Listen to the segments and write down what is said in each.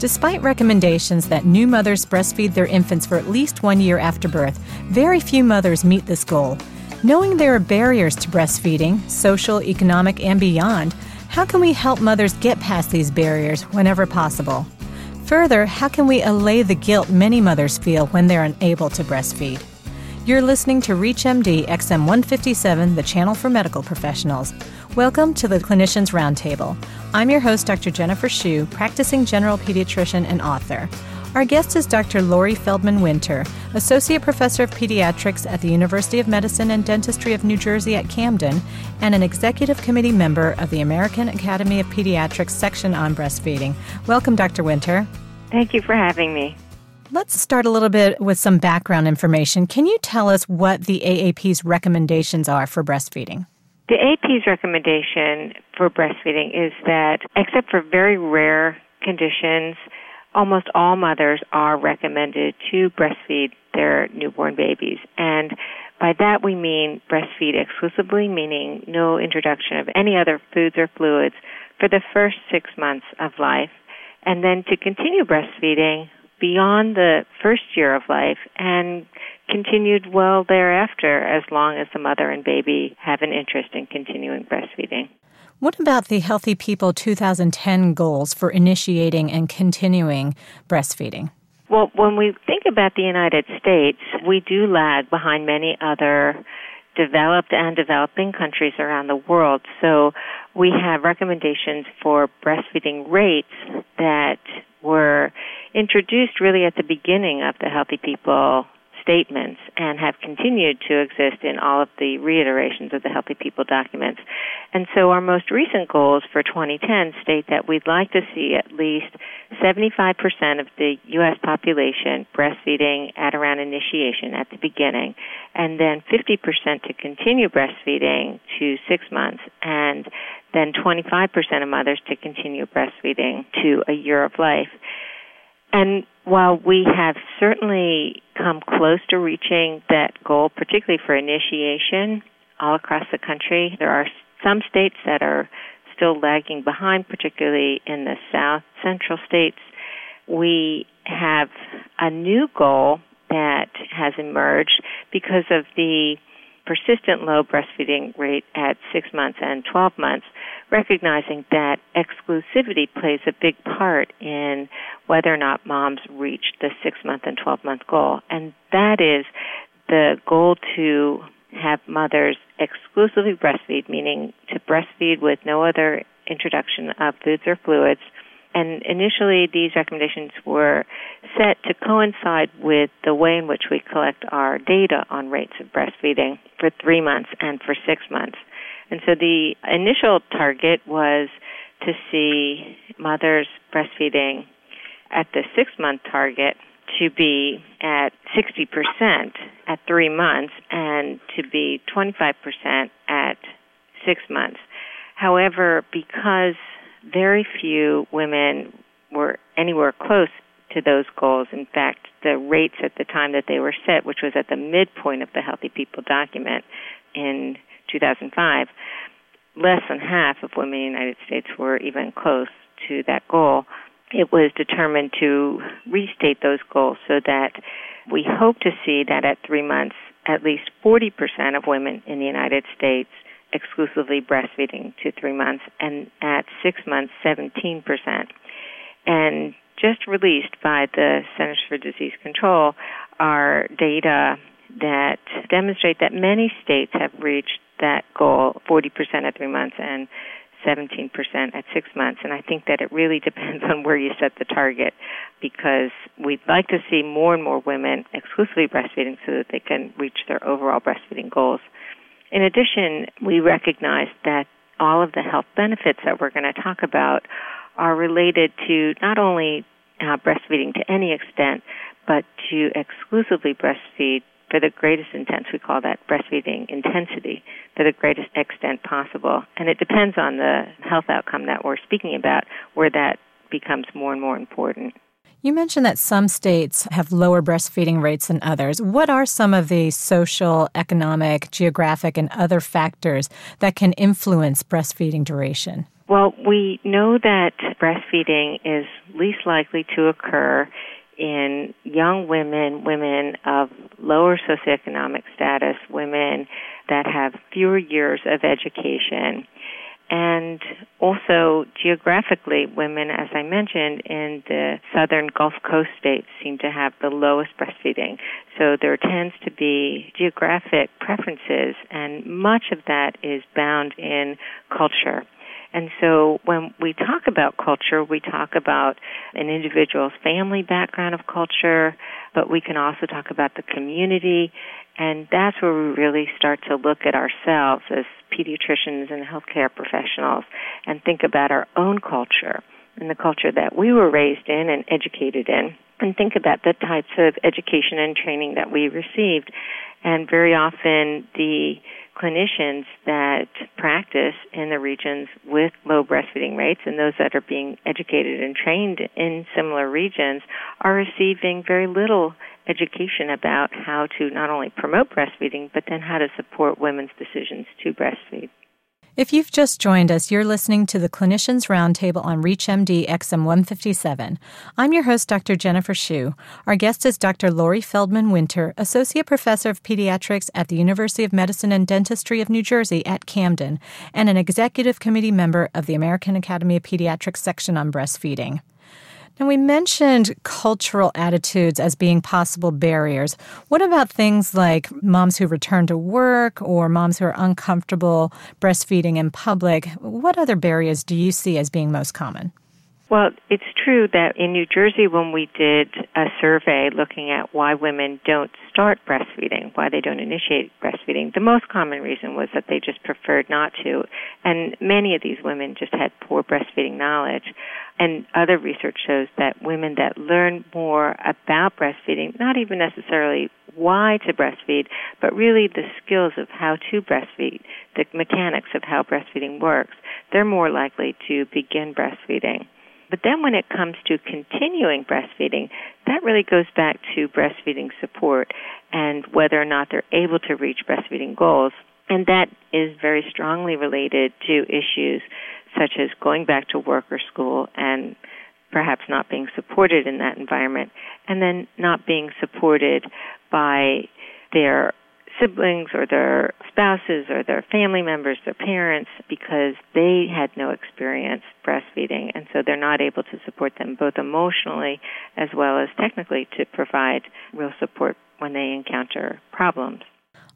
Despite recommendations that new mothers breastfeed their infants for at least one year after birth, very few mothers meet this goal. Knowing there are barriers to breastfeeding, social, economic, and beyond, how can we help mothers get past these barriers whenever possible? Further, how can we allay the guilt many mothers feel when they're unable to breastfeed? You're listening to ReachMD XM 157, the channel for medical professionals. Welcome to the Clinicians Roundtable. I'm your host, Dr. Jennifer Shu, practicing general pediatrician and author. Our guest is Dr. Lori Feldman Winter, Associate Professor of Pediatrics at the University of Medicine and Dentistry of New Jersey at Camden, and an Executive Committee member of the American Academy of Pediatrics section on breastfeeding. Welcome, Dr. Winter. Thank you for having me. Let's start a little bit with some background information. Can you tell us what the AAP's recommendations are for breastfeeding? The AAP's recommendation for breastfeeding is that, except for very rare conditions, almost all mothers are recommended to breastfeed their newborn babies. And by that we mean breastfeed exclusively, meaning no introduction of any other foods or fluids for the first six months of life, and then to continue breastfeeding beyond the first year of life and continued well thereafter as long as the mother and baby have an interest in continuing breastfeeding. What about the Healthy People 2010 goals for initiating and continuing breastfeeding? Well, when we think about the United States, we do lag behind many other developed and developing countries around the world. So we have recommendations for breastfeeding rates that were introduced really at the beginning of the Healthy People statements and have continued to exist in all of the reiterations of the Healthy People documents. And so our most recent goals for 2010 state that we'd like to see at least 75% of the U.S. population breastfeeding at around initiation at the beginning, and then 50% to continue breastfeeding to six months, and then 25% of mothers to continue breastfeeding to a year of life. And while we have certainly come close to reaching that goal, particularly for initiation all across the country, there are some states that are still lagging behind, particularly in the south central states. We have a new goal that has emerged because of the persistent low breastfeeding rate at six months and 12 months, recognizing that exclusivity plays a big part in whether or not moms reach the six month and 12 month goal. And that is the goal to have mothers exclusively breastfeed, meaning to breastfeed with no other introduction of foods or fluids and initially, these recommendations were set to coincide with the way in which we collect our data on rates of breastfeeding for three months and for six months. And so the initial target was to see mothers breastfeeding at the six month target to be at 60% at three months and to be 25% at six months. However, because very few women were anywhere close to those goals. In fact, the rates at the time that they were set, which was at the midpoint of the Healthy People document in 2005, less than half of women in the United States were even close to that goal. It was determined to restate those goals so that we hope to see that at three months, at least 40% of women in the United States exclusively breastfeeding to three months, and at six months, 17%. And just released by the Centers for Disease Control are data that demonstrate that many states have reached that goal 40% at three months and 17% at six months. And I think that it really depends on where you set the target because we'd like to see more and more women exclusively breastfeeding so that they can reach their overall breastfeeding goals. In addition, we recognize that all of the health benefits that we're going to talk about are related to not only uh, breastfeeding to any extent, but to exclusively breastfeed for the greatest intent. We call that breastfeeding intensity for the greatest extent possible. And it depends on the health outcome that we're speaking about where that becomes more and more important. You mentioned that some states have lower breastfeeding rates than others. What are some of the social, economic, geographic, and other factors that can influence breastfeeding duration? Well, we know that breastfeeding is least likely to occur in young women, women of lower socioeconomic status, women that have fewer years of education. And also geographically, women, as I mentioned, in the southern Gulf Coast states seem to have the lowest breastfeeding. So there tends to be geographic preferences, and much of that is bound in culture. And so when we talk about culture, we talk about an individual's family background of culture, but we can also talk about the community. And that's where we really start to look at ourselves as pediatricians and healthcare professionals and think about our own culture and the culture that we were raised in and educated in and think about the types of education and training that we received. And very often the clinicians that practice in the regions with low breastfeeding rates and those that are being educated and trained in similar regions are receiving very little education about how to not only promote breastfeeding but then how to support women's decisions to breastfeed. If you've just joined us, you're listening to the Clinicians Roundtable on ReachMD XM 157. I'm your host, Dr. Jennifer Shu. Our guest is Dr. Lori Feldman Winter, Associate Professor of Pediatrics at the University of Medicine and Dentistry of New Jersey at Camden, and an Executive Committee member of the American Academy of Pediatrics section on breastfeeding. And we mentioned cultural attitudes as being possible barriers. What about things like moms who return to work or moms who are uncomfortable breastfeeding in public? What other barriers do you see as being most common? Well, it's true that in New Jersey, when we did a survey looking at why women don't start breastfeeding, why they don't initiate breastfeeding, the most common reason was that they just preferred not to. And many of these women just had poor breastfeeding knowledge. And other research shows that women that learn more about breastfeeding, not even necessarily why to breastfeed, but really the skills of how to breastfeed, the mechanics of how breastfeeding works, they're more likely to begin breastfeeding. But then when it comes to continuing breastfeeding, that really goes back to breastfeeding support and whether or not they're able to reach breastfeeding goals. And that is very strongly related to issues such as going back to work or school and perhaps not being supported in that environment, and then not being supported by their siblings or their spouses or their family members, their parents, because they had no experience breastfeeding, and so they're not able to support them both emotionally as well as technically to provide real support when they encounter problems.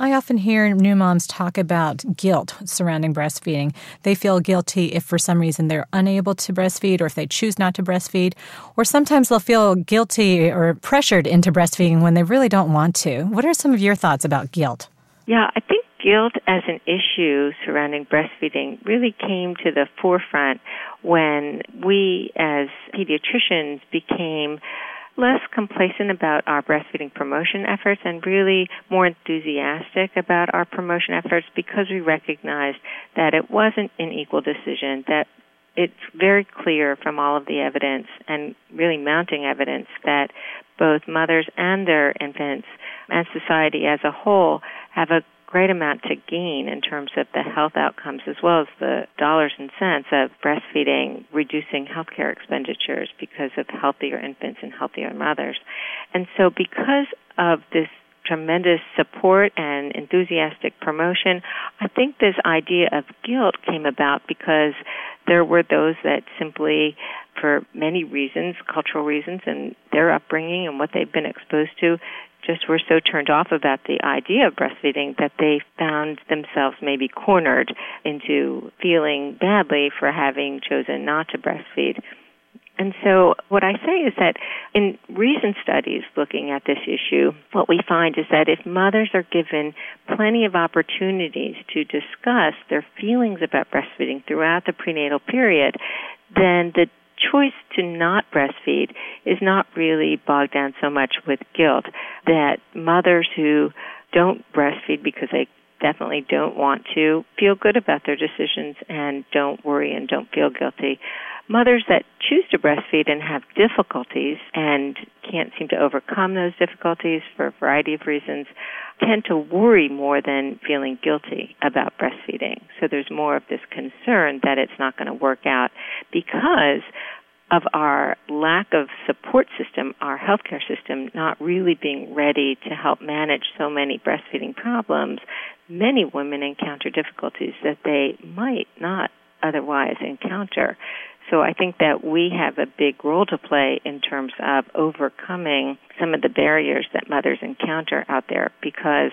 I often hear new moms talk about guilt surrounding breastfeeding. They feel guilty if for some reason they're unable to breastfeed or if they choose not to breastfeed. Or sometimes they'll feel guilty or pressured into breastfeeding when they really don't want to. What are some of your thoughts about guilt? Yeah, I think guilt as an issue surrounding breastfeeding really came to the forefront when we as pediatricians became less complacent about our breastfeeding promotion efforts and really more enthusiastic about our promotion efforts because we recognized that it wasn't an equal decision, that it's very clear from all of the evidence and really mounting evidence that both mothers and their infants and society as a whole have a great amount to gain in terms of the health outcomes as well as the dollars and cents of breastfeeding, reducing healthcare expenditures because of healthier infants and healthier mothers. And so because of this tremendous support and enthusiastic promotion, I think this idea of guilt came about because there were those that simply for many reasons, cultural reasons, and their upbringing and what they've been exposed to, just were so turned off about the idea of breastfeeding that they found themselves maybe cornered into feeling badly for having chosen not to breastfeed. And so what I say is that in recent studies looking at this issue, what we find is that if mothers are given plenty of opportunities to discuss their feelings about breastfeeding throughout the prenatal period, then the choice to not breastfeed is not really bogged down so much with guilt. That mothers who don't breastfeed because they definitely don't want to feel good about their decisions and don't worry and don't feel guilty. Mothers that choose to breastfeed and have difficulties and can't seem to overcome those difficulties for a variety of reasons tend to worry more than feeling guilty about breastfeeding. So there's more of this concern that it's not going to work out because of our lack of support system, our healthcare system not really being ready to help manage so many breastfeeding problems, many women encounter difficulties that they might not otherwise encounter. So I think that we have a big role to play in terms of overcoming some of the barriers that mothers encounter out there because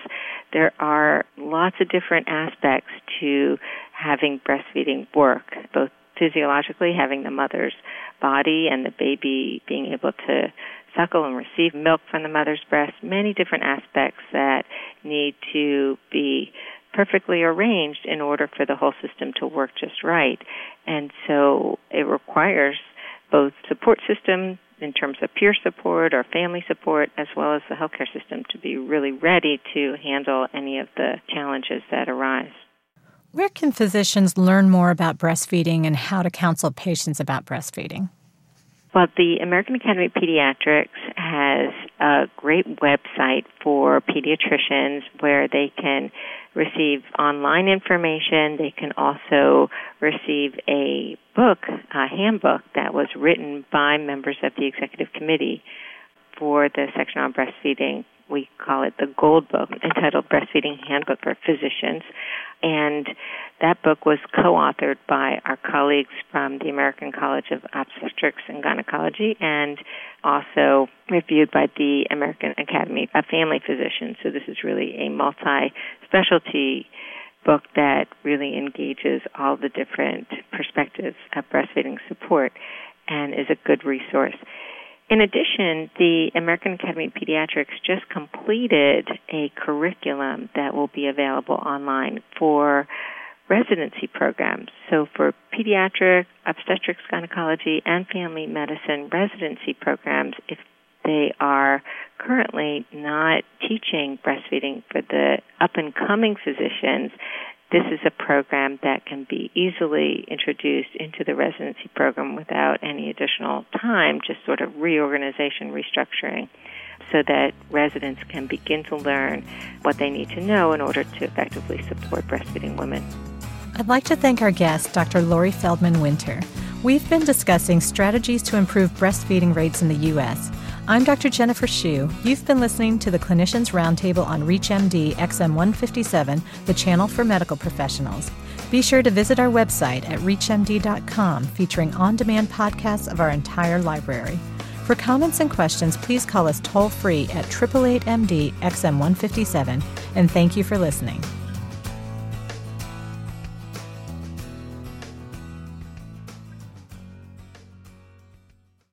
there are lots of different aspects to having breastfeeding work, both physiologically, having the mother's body and the baby being able to suckle and receive milk from the mother's breast, many different aspects that need to be perfectly arranged in order for the whole system to work just right. And so it requires both support system in terms of peer support or family support as well as the healthcare system to be really ready to handle any of the challenges that arise. Where can physicians learn more about breastfeeding and how to counsel patients about breastfeeding? Well, the American Academy of Pediatrics has a great website for pediatricians where they can receive online information. They can also receive a book, a handbook that was written by members of the executive committee for the section on breastfeeding. We call it the Gold Book, entitled Breastfeeding Handbook for Physicians. And that book was co-authored by our colleagues from the American College of Obstetrics and Gynecology and also reviewed by the American Academy of Family Physicians. So this is really a multi-specialty book that really engages all the different perspectives of breastfeeding support and is a good resource. In addition, the American Academy of Pediatrics just completed a curriculum that will be available online for residency programs. So for pediatric, obstetrics, gynecology, and family medicine residency programs, if they are currently not teaching breastfeeding for the up and coming physicians, this is a program that can be easily introduced into the residency program without any additional time, just sort of reorganization, restructuring, so that residents can begin to learn what they need to know in order to effectively support breastfeeding women. I'd like to thank our guest, Dr. Lori Feldman Winter. We've been discussing strategies to improve breastfeeding rates in the U.S. I'm Dr. Jennifer Shu. You've been listening to the Clinicians Roundtable on ReachMD XM 157, the channel for medical professionals. Be sure to visit our website at reachmd.com, featuring on demand podcasts of our entire library. For comments and questions, please call us toll free at 888 MD XM 157, and thank you for listening.